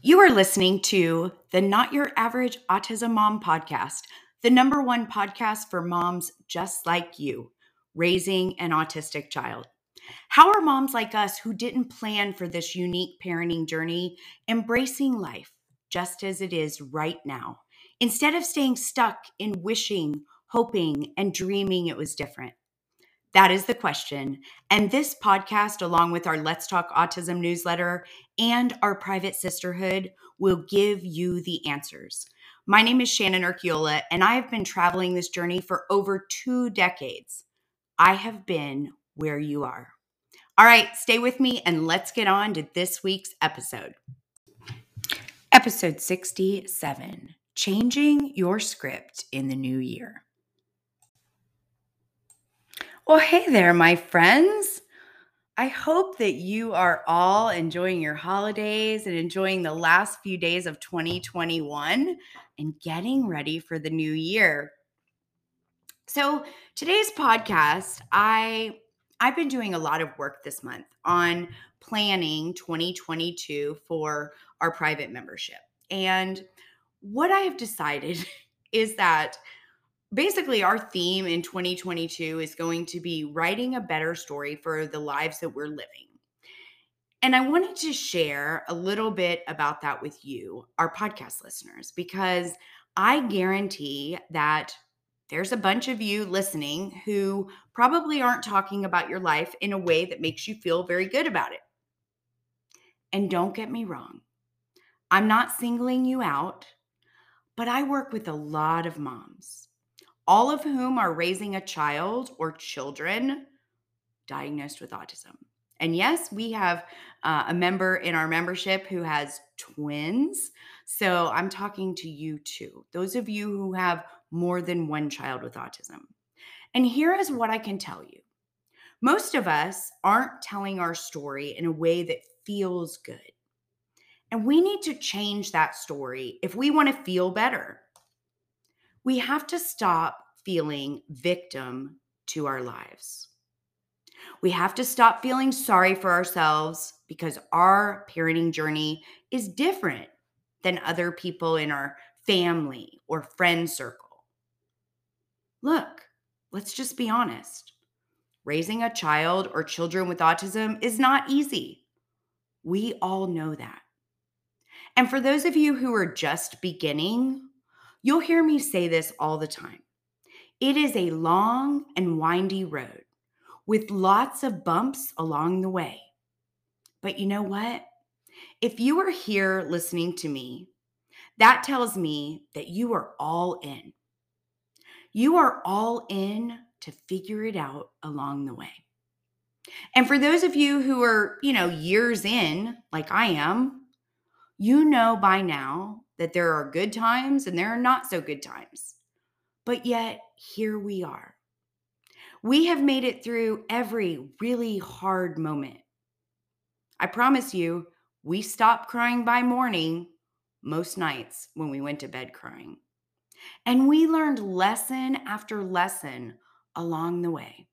You are listening to the Not Your Average Autism Mom podcast, the number one podcast for moms just like you, raising an autistic child. How are moms like us who didn't plan for this unique parenting journey embracing life just as it is right now, instead of staying stuck in wishing, hoping, and dreaming it was different? That is the question. And this podcast, along with our Let's Talk Autism newsletter and our private sisterhood, will give you the answers. My name is Shannon Urquiola, and I have been traveling this journey for over two decades. I have been where you are. All right, stay with me and let's get on to this week's episode. Episode 67 Changing Your Script in the New Year. Well, hey there, my friends. I hope that you are all enjoying your holidays and enjoying the last few days of 2021 and getting ready for the new year. So, today's podcast, I I've been doing a lot of work this month on planning 2022 for our private membership. And what I have decided is that basically our theme in 2022 is going to be writing a better story for the lives that we're living. And I wanted to share a little bit about that with you, our podcast listeners, because I guarantee that there's a bunch of you listening who probably aren't talking about your life in a way that makes you feel very good about it. And don't get me wrong, I'm not singling you out, but I work with a lot of moms all of whom are raising a child or children diagnosed with autism. And yes, we have uh, a member in our membership who has twins. So I'm talking to you too, those of you who have more than one child with autism. And here is what I can tell you most of us aren't telling our story in a way that feels good. And we need to change that story if we want to feel better we have to stop feeling victim to our lives. We have to stop feeling sorry for ourselves because our parenting journey is different than other people in our family or friend circle. Look, let's just be honest. Raising a child or children with autism is not easy. We all know that. And for those of you who are just beginning You'll hear me say this all the time. It is a long and windy road with lots of bumps along the way. But you know what? If you are here listening to me, that tells me that you are all in. You are all in to figure it out along the way. And for those of you who are, you know, years in, like I am, you know by now that there are good times and there are not so good times. But yet, here we are. We have made it through every really hard moment. I promise you, we stopped crying by morning most nights when we went to bed crying. And we learned lesson after lesson along the way.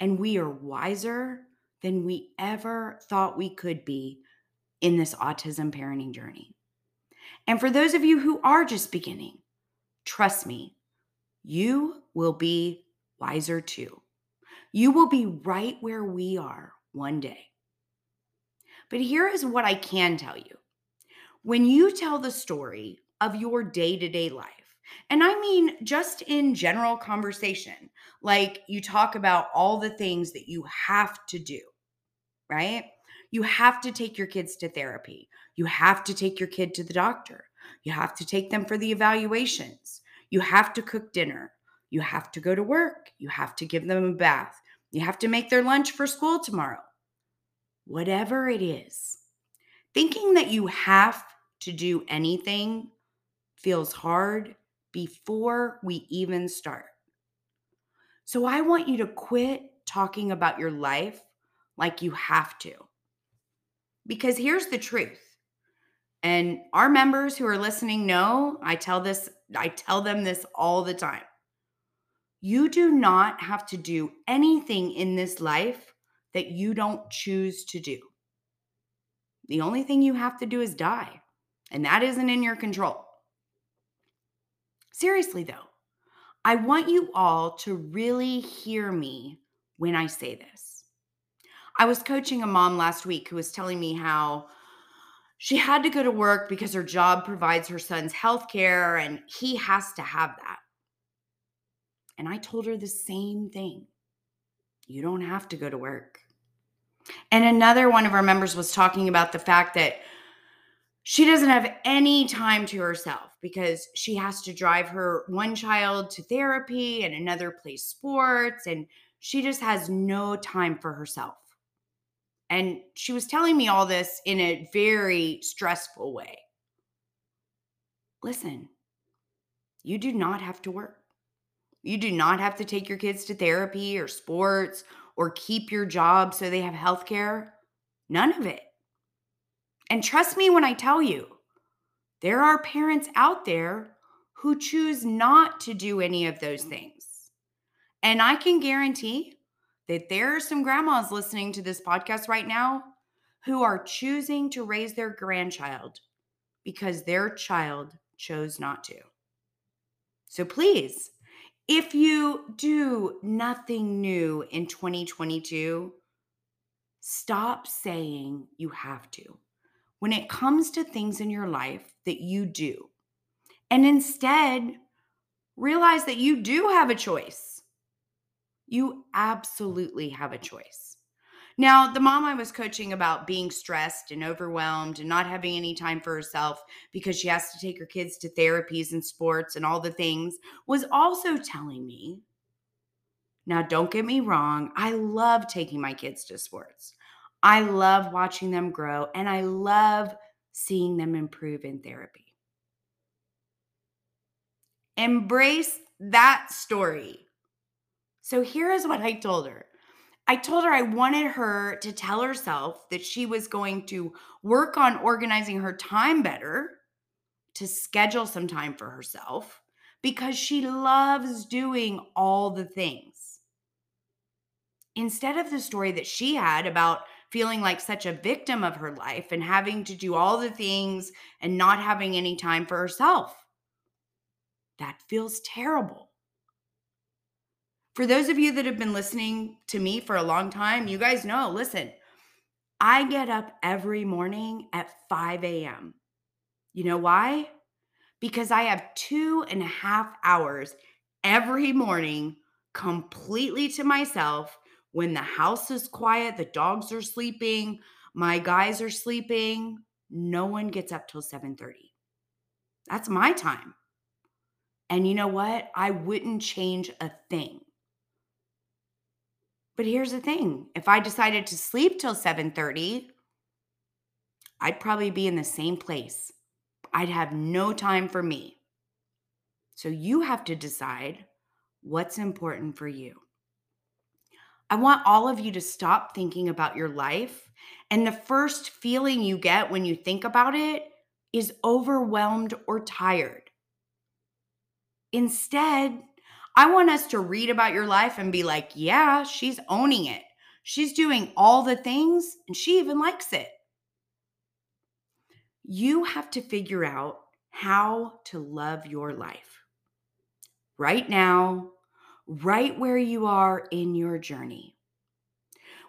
And we are wiser than we ever thought we could be in this autism parenting journey. And for those of you who are just beginning, trust me, you will be wiser too. You will be right where we are one day. But here is what I can tell you when you tell the story of your day to day life, and I mean just in general conversation, like you talk about all the things that you have to do, right? You have to take your kids to therapy. You have to take your kid to the doctor. You have to take them for the evaluations. You have to cook dinner. You have to go to work. You have to give them a bath. You have to make their lunch for school tomorrow. Whatever it is, thinking that you have to do anything feels hard before we even start. So I want you to quit talking about your life like you have to. Because here's the truth. And our members who are listening know, I tell this I tell them this all the time. You do not have to do anything in this life that you don't choose to do. The only thing you have to do is die, and that isn't in your control. Seriously, though, I want you all to really hear me when I say this. I was coaching a mom last week who was telling me how she had to go to work because her job provides her son's health care and he has to have that. And I told her the same thing. You don't have to go to work. And another one of our members was talking about the fact that she doesn't have any time to herself because she has to drive her one child to therapy and another plays sports and she just has no time for herself. And she was telling me all this in a very stressful way. Listen, you do not have to work. You do not have to take your kids to therapy or sports or keep your job so they have health care. None of it. And trust me when I tell you, there are parents out there who choose not to do any of those things. And I can guarantee that there are some grandmas listening to this podcast right now who are choosing to raise their grandchild because their child chose not to. So please, if you do nothing new in 2022, stop saying you have to when it comes to things in your life that you do. And instead, realize that you do have a choice you absolutely have a choice. Now, the mom I was coaching about being stressed and overwhelmed and not having any time for herself because she has to take her kids to therapies and sports and all the things was also telling me. Now, don't get me wrong, I love taking my kids to sports. I love watching them grow and I love seeing them improve in therapy. Embrace that story. So here is what I told her. I told her I wanted her to tell herself that she was going to work on organizing her time better, to schedule some time for herself, because she loves doing all the things. Instead of the story that she had about feeling like such a victim of her life and having to do all the things and not having any time for herself. That feels terrible. For those of you that have been listening to me for a long time, you guys know listen, I get up every morning at 5 a.m. You know why? Because I have two and a half hours every morning completely to myself when the house is quiet, the dogs are sleeping, my guys are sleeping, no one gets up till 7:30. That's my time. And you know what? I wouldn't change a thing. But here's the thing, if I decided to sleep till 7:30, I'd probably be in the same place. I'd have no time for me. So you have to decide what's important for you. I want all of you to stop thinking about your life. And the first feeling you get when you think about it is overwhelmed or tired. Instead, I want us to read about your life and be like, yeah, she's owning it. She's doing all the things and she even likes it. You have to figure out how to love your life right now, right where you are in your journey.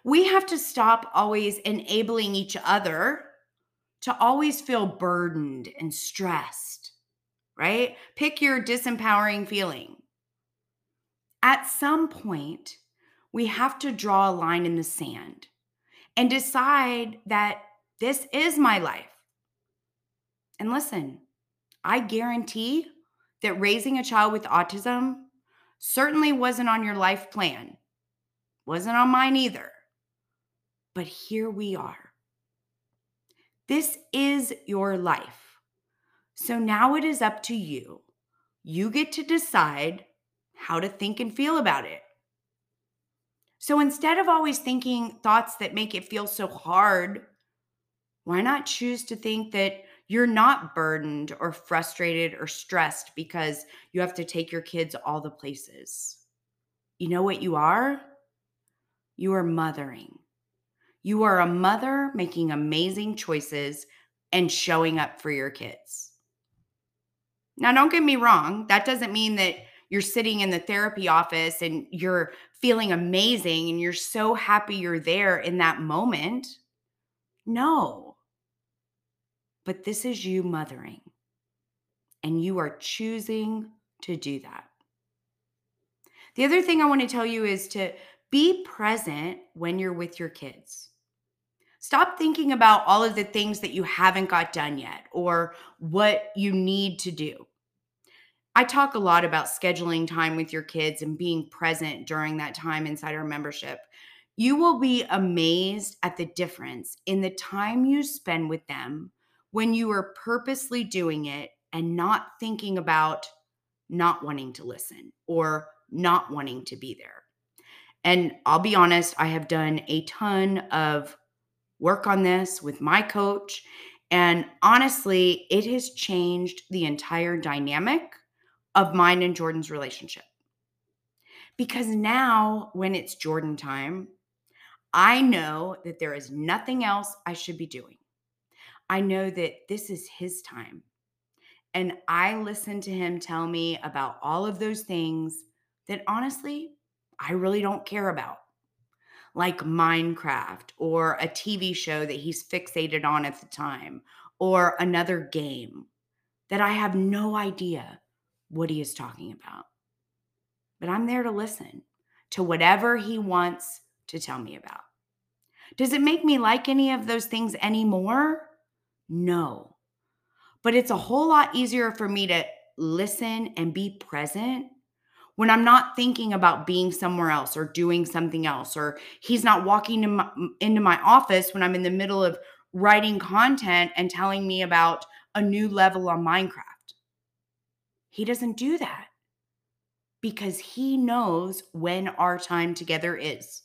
We have to stop always enabling each other to always feel burdened and stressed, right? Pick your disempowering feeling. At some point, we have to draw a line in the sand and decide that this is my life. And listen, I guarantee that raising a child with autism certainly wasn't on your life plan, wasn't on mine either. But here we are. This is your life. So now it is up to you. You get to decide how to think and feel about it. So instead of always thinking thoughts that make it feel so hard, why not choose to think that you're not burdened or frustrated or stressed because you have to take your kids all the places? You know what you are? You are mothering. You are a mother making amazing choices and showing up for your kids. Now, don't get me wrong, that doesn't mean that you're sitting in the therapy office and you're feeling amazing and you're so happy you're there in that moment. No. But this is you mothering, and you are choosing to do that. The other thing I want to tell you is to be present when you're with your kids. Stop thinking about all of the things that you haven't got done yet or what you need to do. I talk a lot about scheduling time with your kids and being present during that time inside our membership. You will be amazed at the difference in the time you spend with them when you are purposely doing it and not thinking about not wanting to listen or not wanting to be there. And I'll be honest, I have done a ton of work on this with my coach. And honestly, it has changed the entire dynamic of mine and Jordan's relationship. Because now, when it's Jordan time, I know that there is nothing else I should be doing. I know that this is his time. And I listen to him tell me about all of those things that honestly, I really don't care about, like Minecraft or a TV show that he's fixated on at the time or another game that I have no idea what he is talking about. But I'm there to listen to whatever he wants to tell me about. Does it make me like any of those things anymore? No. But it's a whole lot easier for me to listen and be present when I'm not thinking about being somewhere else or doing something else, or he's not walking in my, into my office when I'm in the middle of writing content and telling me about a new level on Minecraft. He doesn't do that because he knows when our time together is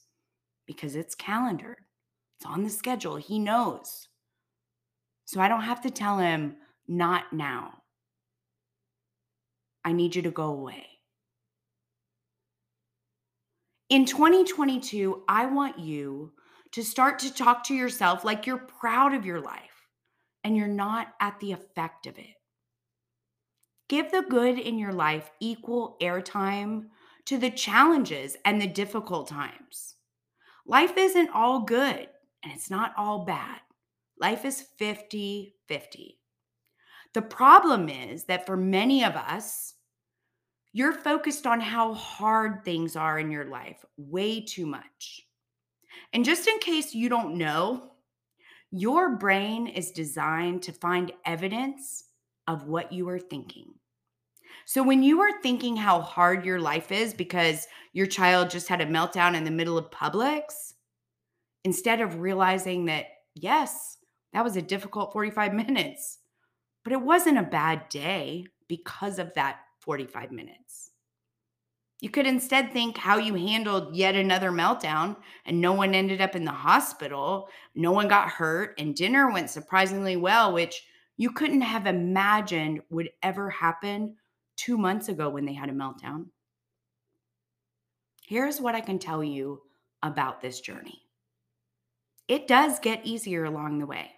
because it's calendared, it's on the schedule. He knows. So I don't have to tell him, not now. I need you to go away. In 2022, I want you to start to talk to yourself like you're proud of your life and you're not at the effect of it. Give the good in your life equal airtime to the challenges and the difficult times. Life isn't all good and it's not all bad. Life is 50 50. The problem is that for many of us, you're focused on how hard things are in your life way too much. And just in case you don't know, your brain is designed to find evidence of what you are thinking. So when you are thinking how hard your life is because your child just had a meltdown in the middle of Publix, instead of realizing that, yes, that was a difficult 45 minutes, but it wasn't a bad day because of that 45 minutes. You could instead think how you handled yet another meltdown and no one ended up in the hospital, no one got hurt, and dinner went surprisingly well, which you couldn't have imagined would ever happen two months ago when they had a meltdown. Here's what I can tell you about this journey it does get easier along the way.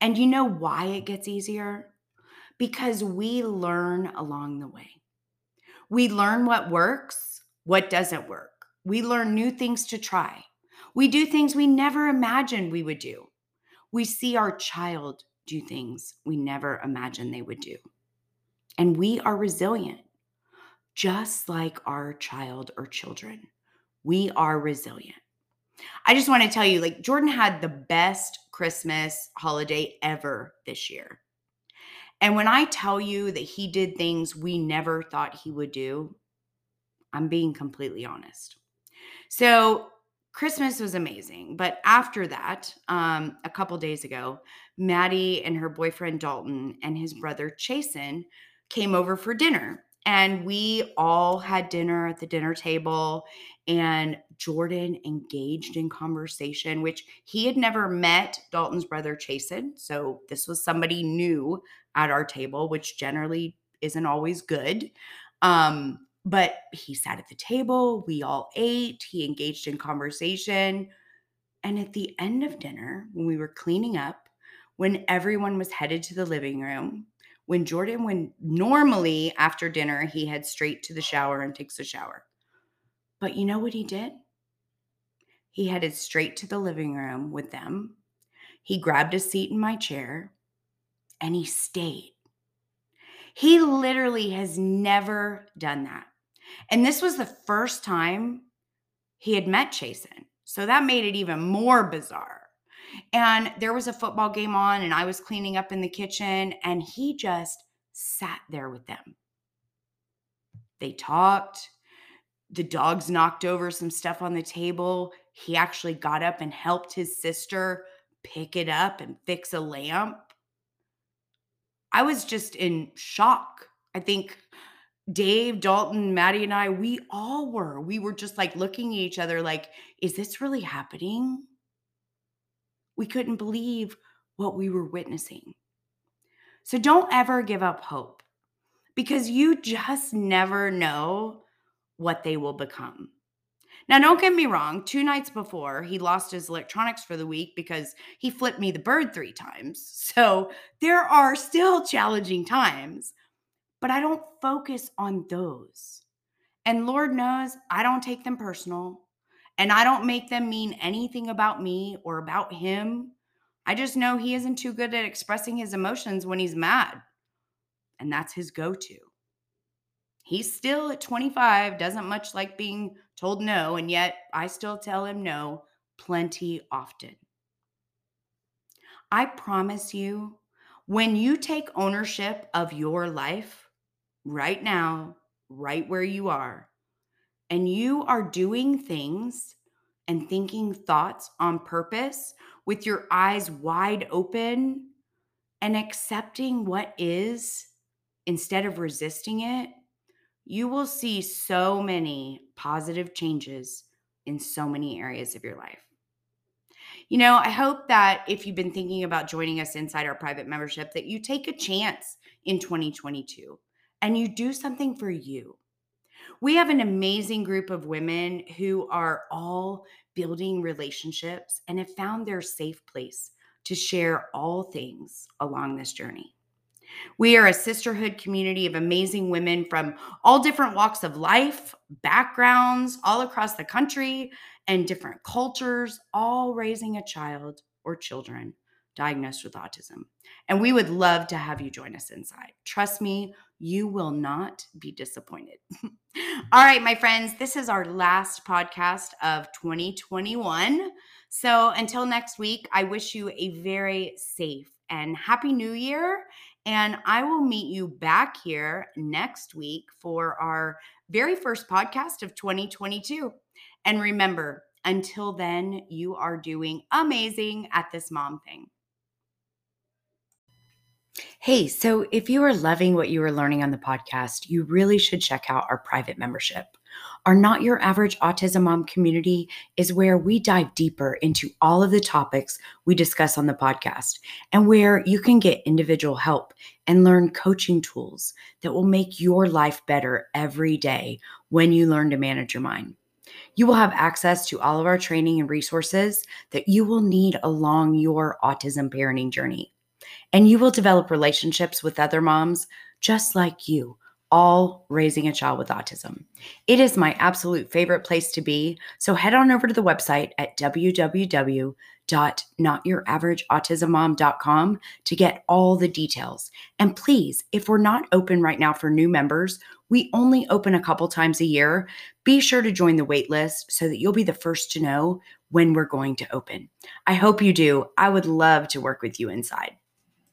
And you know why it gets easier? Because we learn along the way. We learn what works, what doesn't work. We learn new things to try. We do things we never imagined we would do. We see our child do things we never imagined they would do. And we are resilient, just like our child or children. We are resilient. I just want to tell you like, Jordan had the best Christmas holiday ever this year. And when I tell you that he did things we never thought he would do, I'm being completely honest. So, Christmas was amazing. But after that, um, a couple days ago, Maddie and her boyfriend Dalton and his brother Chasen came over for dinner. And we all had dinner at the dinner table, and Jordan engaged in conversation, which he had never met Dalton's brother Chasen. So this was somebody new at our table, which generally isn't always good. Um, but he sat at the table, we all ate, he engaged in conversation, And at the end of dinner, when we were cleaning up, when everyone was headed to the living room, when Jordan, when normally after dinner, he heads straight to the shower and takes a shower. But you know what he did? He headed straight to the living room with them. He grabbed a seat in my chair and he stayed. He literally has never done that. And this was the first time he had met Chasen. So that made it even more bizarre. And there was a football game on, and I was cleaning up in the kitchen, and he just sat there with them. They talked. The dogs knocked over some stuff on the table. He actually got up and helped his sister pick it up and fix a lamp. I was just in shock. I think Dave, Dalton, Maddie, and I, we all were. We were just like looking at each other, like, is this really happening? We couldn't believe what we were witnessing. So don't ever give up hope because you just never know what they will become. Now, don't get me wrong, two nights before, he lost his electronics for the week because he flipped me the bird three times. So there are still challenging times, but I don't focus on those. And Lord knows I don't take them personal and I don't make them mean anything about me or about him. I just know he isn't too good at expressing his emotions when he's mad. And that's his go to. He's still at 25, doesn't much like being told no, and yet I still tell him no plenty often. I promise you, when you take ownership of your life right now, right where you are, and you are doing things and thinking thoughts on purpose with your eyes wide open and accepting what is instead of resisting it, you will see so many positive changes in so many areas of your life. You know, I hope that if you've been thinking about joining us inside our private membership, that you take a chance in 2022 and you do something for you. We have an amazing group of women who are all building relationships and have found their safe place to share all things along this journey. We are a sisterhood community of amazing women from all different walks of life, backgrounds, all across the country, and different cultures, all raising a child or children diagnosed with autism. And we would love to have you join us inside. Trust me, you will not be disappointed. all right, my friends, this is our last podcast of 2021. So until next week, I wish you a very safe and happy new year. And I will meet you back here next week for our very first podcast of 2022. And remember, until then, you are doing amazing at this mom thing. Hey, so if you are loving what you are learning on the podcast, you really should check out our private membership. Our Not Your Average Autism Mom community is where we dive deeper into all of the topics we discuss on the podcast and where you can get individual help and learn coaching tools that will make your life better every day when you learn to manage your mind. You will have access to all of our training and resources that you will need along your autism parenting journey. And you will develop relationships with other moms just like you all raising a child with autism. It is my absolute favorite place to be. So head on over to the website at www.notyouraverage.autismmom.com to get all the details. And please, if we're not open right now for new members, we only open a couple times a year. Be sure to join the wait list so that you'll be the first to know when we're going to open. I hope you do. I would love to work with you inside.